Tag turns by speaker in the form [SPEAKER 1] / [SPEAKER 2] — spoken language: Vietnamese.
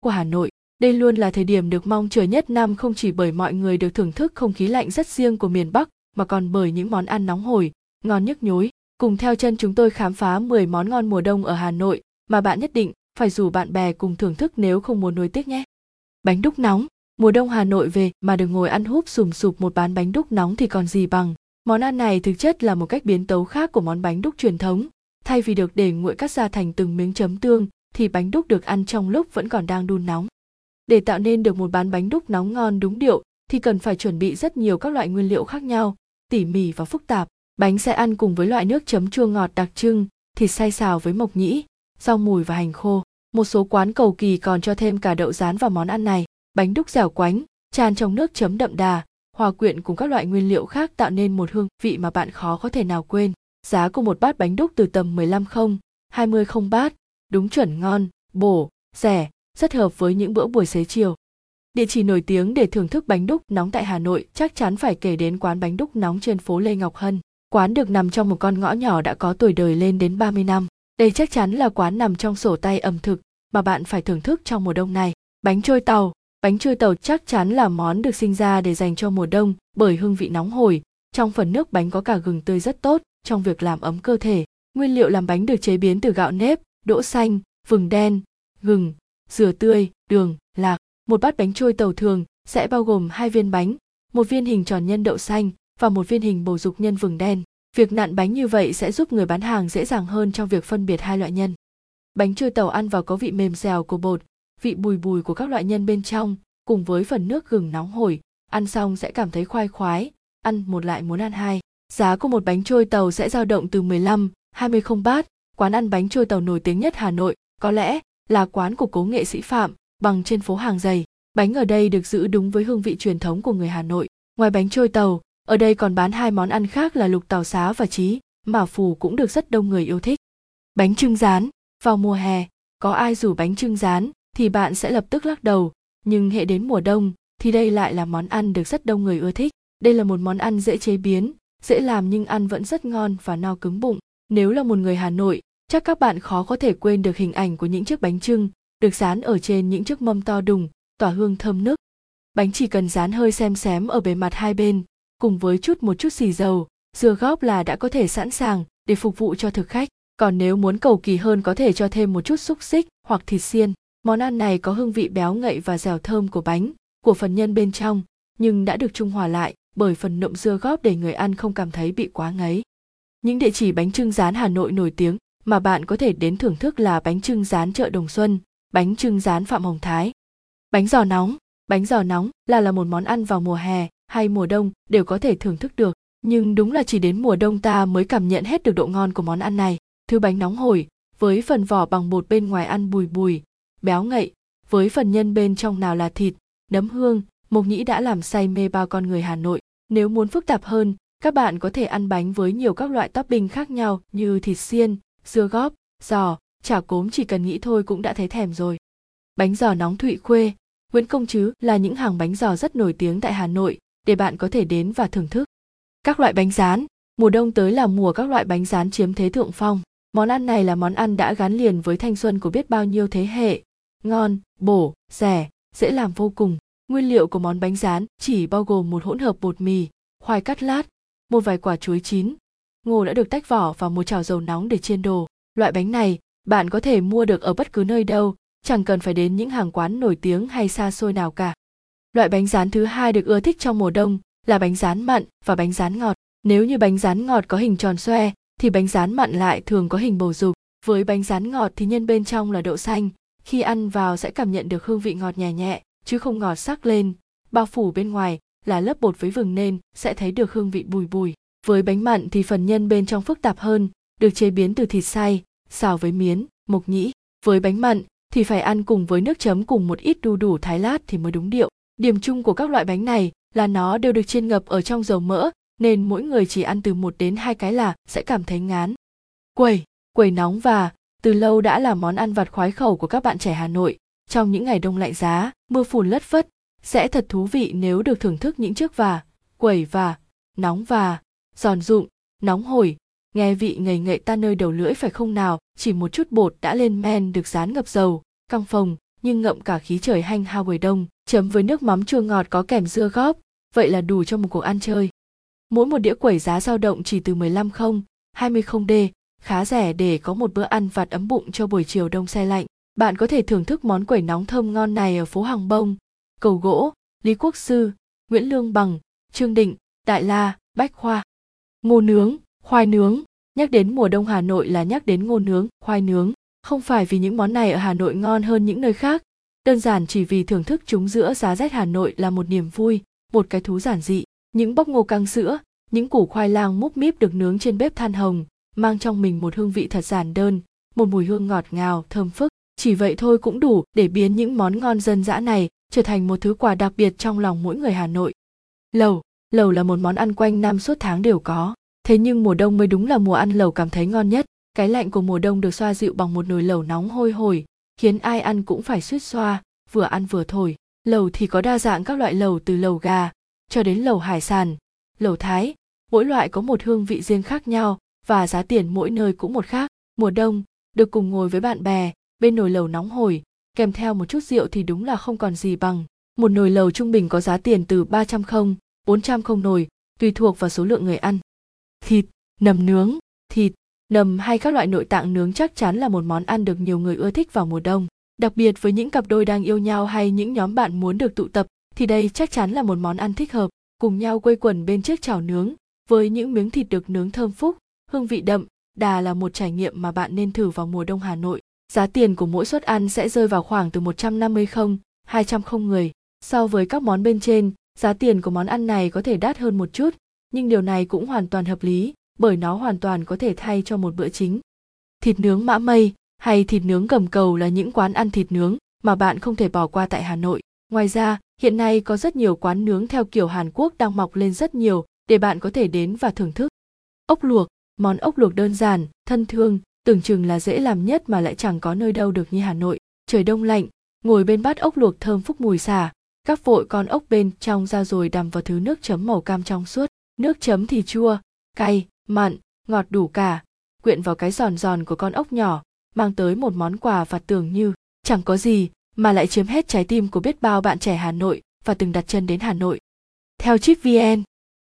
[SPEAKER 1] của Hà Nội. Đây luôn là thời điểm được mong chờ nhất năm không chỉ bởi mọi người được thưởng thức không khí lạnh rất riêng của miền Bắc mà còn bởi những món ăn nóng hổi, ngon nhức nhối. Cùng theo chân chúng tôi khám phá 10 món ngon mùa đông ở Hà Nội mà bạn nhất định phải rủ bạn bè cùng thưởng thức nếu không muốn nuối tiếc nhé. Bánh đúc nóng, mùa đông Hà Nội về mà được ngồi ăn húp sùm sụp một bán bánh đúc nóng thì còn gì bằng. Món ăn này thực chất là một cách biến tấu khác của món bánh đúc truyền thống. Thay vì được để nguội cắt ra thành từng miếng chấm tương, thì bánh đúc được ăn trong lúc vẫn còn đang đun nóng. Để tạo nên được một bán bánh đúc nóng ngon đúng điệu thì cần phải chuẩn bị rất nhiều các loại nguyên liệu khác nhau, tỉ mỉ và phức tạp. Bánh sẽ ăn cùng với loại nước chấm chua ngọt đặc trưng, thịt xay xào với mộc nhĩ, rau mùi và hành khô. Một số quán cầu kỳ còn cho thêm cả đậu rán vào món ăn này. Bánh đúc dẻo quánh, tràn trong nước chấm đậm đà, hòa quyện cùng các loại nguyên liệu khác tạo nên một hương vị mà bạn khó có thể nào quên. Giá của một bát bánh đúc từ tầm 15 không, 20 không bát, đúng chuẩn ngon, bổ, rẻ, rất hợp với những bữa buổi xế chiều. Địa chỉ nổi tiếng để thưởng thức bánh đúc nóng tại Hà Nội chắc chắn phải kể đến quán bánh đúc nóng trên phố Lê Ngọc Hân. Quán được nằm trong một con ngõ nhỏ đã có tuổi đời lên đến 30 năm. Đây chắc chắn là quán nằm trong sổ tay ẩm thực mà bạn phải thưởng thức trong mùa đông này. Bánh trôi tàu, bánh trôi tàu chắc chắn là món được sinh ra để dành cho mùa đông bởi hương vị nóng hổi. Trong phần nước bánh có cả gừng tươi rất tốt trong việc làm ấm cơ thể. Nguyên liệu làm bánh được chế biến từ gạo nếp, đỗ xanh, vừng đen, gừng, dừa tươi, đường, lạc. Một bát bánh trôi tàu thường sẽ bao gồm hai viên bánh, một viên hình tròn nhân đậu xanh và một viên hình bầu dục nhân vừng đen. Việc nặn bánh như vậy sẽ giúp người bán hàng dễ dàng hơn trong việc phân biệt hai loại nhân. Bánh trôi tàu ăn vào có vị mềm dẻo của bột, vị bùi bùi của các loại nhân bên trong, cùng với phần nước gừng nóng hổi, ăn xong sẽ cảm thấy khoai khoái, ăn một lại muốn ăn hai. Giá của một bánh trôi tàu sẽ dao động từ 15, 20 không bát. Quán ăn bánh trôi tàu nổi tiếng nhất Hà Nội, có lẽ là quán của cố nghệ sĩ Phạm, bằng trên phố hàng giày. Bánh ở đây được giữ đúng với hương vị truyền thống của người Hà Nội. Ngoài bánh trôi tàu, ở đây còn bán hai món ăn khác là lục tàu xá và trí, mà phù cũng được rất đông người yêu thích. Bánh trưng rán, vào mùa hè, có ai rủ bánh trưng rán thì bạn sẽ lập tức lắc đầu, nhưng hệ đến mùa đông thì đây lại là món ăn được rất đông người ưa thích. Đây là một món ăn dễ chế biến, dễ làm nhưng ăn vẫn rất ngon và no cứng bụng. Nếu là một người Hà Nội, chắc các bạn khó có thể quên được hình ảnh của những chiếc bánh trưng được dán ở trên những chiếc mâm to đùng, tỏa hương thơm nức. Bánh chỉ cần dán hơi xem xém ở bề mặt hai bên, cùng với chút một chút xì dầu, dưa góp là đã có thể sẵn sàng để phục vụ cho thực khách. Còn nếu muốn cầu kỳ hơn có thể cho thêm một chút xúc xích hoặc thịt xiên. Món ăn này có hương vị béo ngậy và dẻo thơm của bánh, của phần nhân bên trong, nhưng đã được trung hòa lại bởi phần nộm dưa góp để người ăn không cảm thấy bị quá ngấy. Những địa chỉ bánh trưng rán Hà Nội nổi tiếng mà bạn có thể đến thưởng thức là bánh trưng rán chợ Đồng Xuân, bánh trưng rán Phạm Hồng Thái. Bánh giò nóng, bánh giò nóng là là một món ăn vào mùa hè hay mùa đông đều có thể thưởng thức được, nhưng đúng là chỉ đến mùa đông ta mới cảm nhận hết được độ ngon của món ăn này. Thứ bánh nóng hổi, với phần vỏ bằng bột bên ngoài ăn bùi bùi, béo ngậy, với phần nhân bên trong nào là thịt, nấm hương, mộc nhĩ đã làm say mê bao con người Hà Nội. Nếu muốn phức tạp hơn, các bạn có thể ăn bánh với nhiều các loại topping khác nhau như thịt xiên, dưa góp, giò, chả cốm chỉ cần nghĩ thôi cũng đã thấy thèm rồi. Bánh giò nóng Thụy Khuê, Nguyễn Công chứ là những hàng bánh giò rất nổi tiếng tại Hà Nội để bạn có thể đến và thưởng thức. Các loại bánh rán, mùa đông tới là mùa các loại bánh rán chiếm thế thượng phong. Món ăn này là món ăn đã gắn liền với thanh xuân của biết bao nhiêu thế hệ. Ngon, bổ, rẻ, dễ làm vô cùng. Nguyên liệu của món bánh rán chỉ bao gồm một hỗn hợp bột mì, khoai cắt lát, một vài quả chuối chín. Ngô đã được tách vỏ vào một chảo dầu nóng để chiên đồ. Loại bánh này bạn có thể mua được ở bất cứ nơi đâu, chẳng cần phải đến những hàng quán nổi tiếng hay xa xôi nào cả. Loại bánh rán thứ hai được ưa thích trong mùa đông là bánh rán mặn và bánh rán ngọt. Nếu như bánh rán ngọt có hình tròn xoe thì bánh rán mặn lại thường có hình bầu dục. Với bánh rán ngọt thì nhân bên trong là đậu xanh, khi ăn vào sẽ cảm nhận được hương vị ngọt nhẹ nhẹ, chứ không ngọt sắc lên. Bao phủ bên ngoài là lớp bột với vừng nên sẽ thấy được hương vị bùi bùi. Với bánh mặn thì phần nhân bên trong phức tạp hơn, được chế biến từ thịt xay, xào với miến, mộc nhĩ. Với bánh mặn thì phải ăn cùng với nước chấm cùng một ít đu đủ thái lát thì mới đúng điệu. Điểm chung của các loại bánh này là nó đều được chiên ngập ở trong dầu mỡ nên mỗi người chỉ ăn từ một đến hai cái là sẽ cảm thấy ngán. Quẩy, quẩy nóng và từ lâu đã là món ăn vặt khoái khẩu của các bạn trẻ Hà Nội. Trong những ngày đông lạnh giá, mưa phùn lất phất, sẽ thật thú vị nếu được thưởng thức những chiếc và, quẩy và, nóng và, giòn rụng, nóng hổi, nghe vị ngầy ngậy ta nơi đầu lưỡi phải không nào, chỉ một chút bột đã lên men được dán ngập dầu, căng phồng, nhưng ngậm cả khí trời hanh hao buổi đông chấm với nước mắm chua ngọt có kèm dưa góp. Vậy là đủ cho một cuộc ăn chơi. Mỗi một đĩa quẩy giá dao động chỉ từ 15 không 20 không d khá rẻ để có một bữa ăn vặt ấm bụng cho buổi chiều đông xe lạnh. Bạn có thể thưởng thức món quẩy nóng thơm ngon này ở phố hàng bông. Cầu gỗ lý quốc sư nguyễn lương bằng trương định đại la bách khoa ngô nướng, khoai nướng. Nhắc đến mùa đông hà nội là nhắc đến ngô nướng, khoai nướng. Không phải vì những món này ở hà nội ngon hơn những nơi khác. Đơn giản chỉ vì thưởng thức chúng giữa giá rét hà nội là một niềm vui, một cái thú giản dị. Những bóc ngô căng sữa, những củ khoai lang múp míp được nướng trên bếp than hồng, mang trong mình một hương vị thật giản đơn, một mùi hương ngọt ngào, thơm phức. Chỉ vậy thôi cũng đủ để biến những món ngon dân dã này trở thành một thứ quà đặc biệt trong lòng mỗi người hà nội. Lẩu lẩu là một món ăn quanh năm suốt tháng đều có. Thế nhưng mùa đông mới đúng là mùa ăn lẩu cảm thấy ngon nhất. Cái lạnh của mùa đông được xoa dịu bằng một nồi lẩu nóng hôi hổi, khiến ai ăn cũng phải suýt xoa, vừa ăn vừa thổi. Lẩu thì có đa dạng các loại lẩu từ lẩu gà cho đến lẩu hải sản, lẩu thái. Mỗi loại có một hương vị riêng khác nhau và giá tiền mỗi nơi cũng một khác. Mùa đông được cùng ngồi với bạn bè bên nồi lẩu nóng hổi, kèm theo một chút rượu thì đúng là không còn gì bằng. Một nồi lẩu trung bình có giá tiền từ 300 không 400 không nồi tùy thuộc vào số lượng người ăn thịt nầm nướng thịt nầm hay các loại nội tạng nướng chắc chắn là một món ăn được nhiều người ưa thích vào mùa đông đặc biệt với những cặp đôi đang yêu nhau hay những nhóm bạn muốn được tụ tập thì đây chắc chắn là một món ăn thích hợp cùng nhau quây quần bên chiếc chảo nướng với những miếng thịt được nướng thơm phúc hương vị đậm đà là một trải nghiệm mà bạn nên thử vào mùa đông Hà Nội. Giá tiền của mỗi suất ăn sẽ rơi vào khoảng từ 150 không, 200 không người. So với các món bên trên, giá tiền của món ăn này có thể đắt hơn một chút, nhưng điều này cũng hoàn toàn hợp lý, bởi nó hoàn toàn có thể thay cho một bữa chính. Thịt nướng mã mây hay thịt nướng gầm cầu là những quán ăn thịt nướng mà bạn không thể bỏ qua tại Hà Nội. Ngoài ra, hiện nay có rất nhiều quán nướng theo kiểu Hàn Quốc đang mọc lên rất nhiều để bạn có thể đến và thưởng thức. Ốc luộc, món ốc luộc đơn giản, thân thương, tưởng chừng là dễ làm nhất mà lại chẳng có nơi đâu được như Hà Nội. Trời đông lạnh, ngồi bên bát ốc luộc thơm phúc mùi xả, các vội con ốc bên trong ra rồi đằm vào thứ nước chấm màu cam trong suốt. Nước chấm thì chua, cay, mặn, ngọt đủ cả, quyện vào cái giòn giòn của con ốc nhỏ, mang tới một món quà và tưởng như chẳng có gì mà lại chiếm hết trái tim của biết bao bạn trẻ Hà Nội và từng đặt chân đến Hà Nội. Theo Chip VN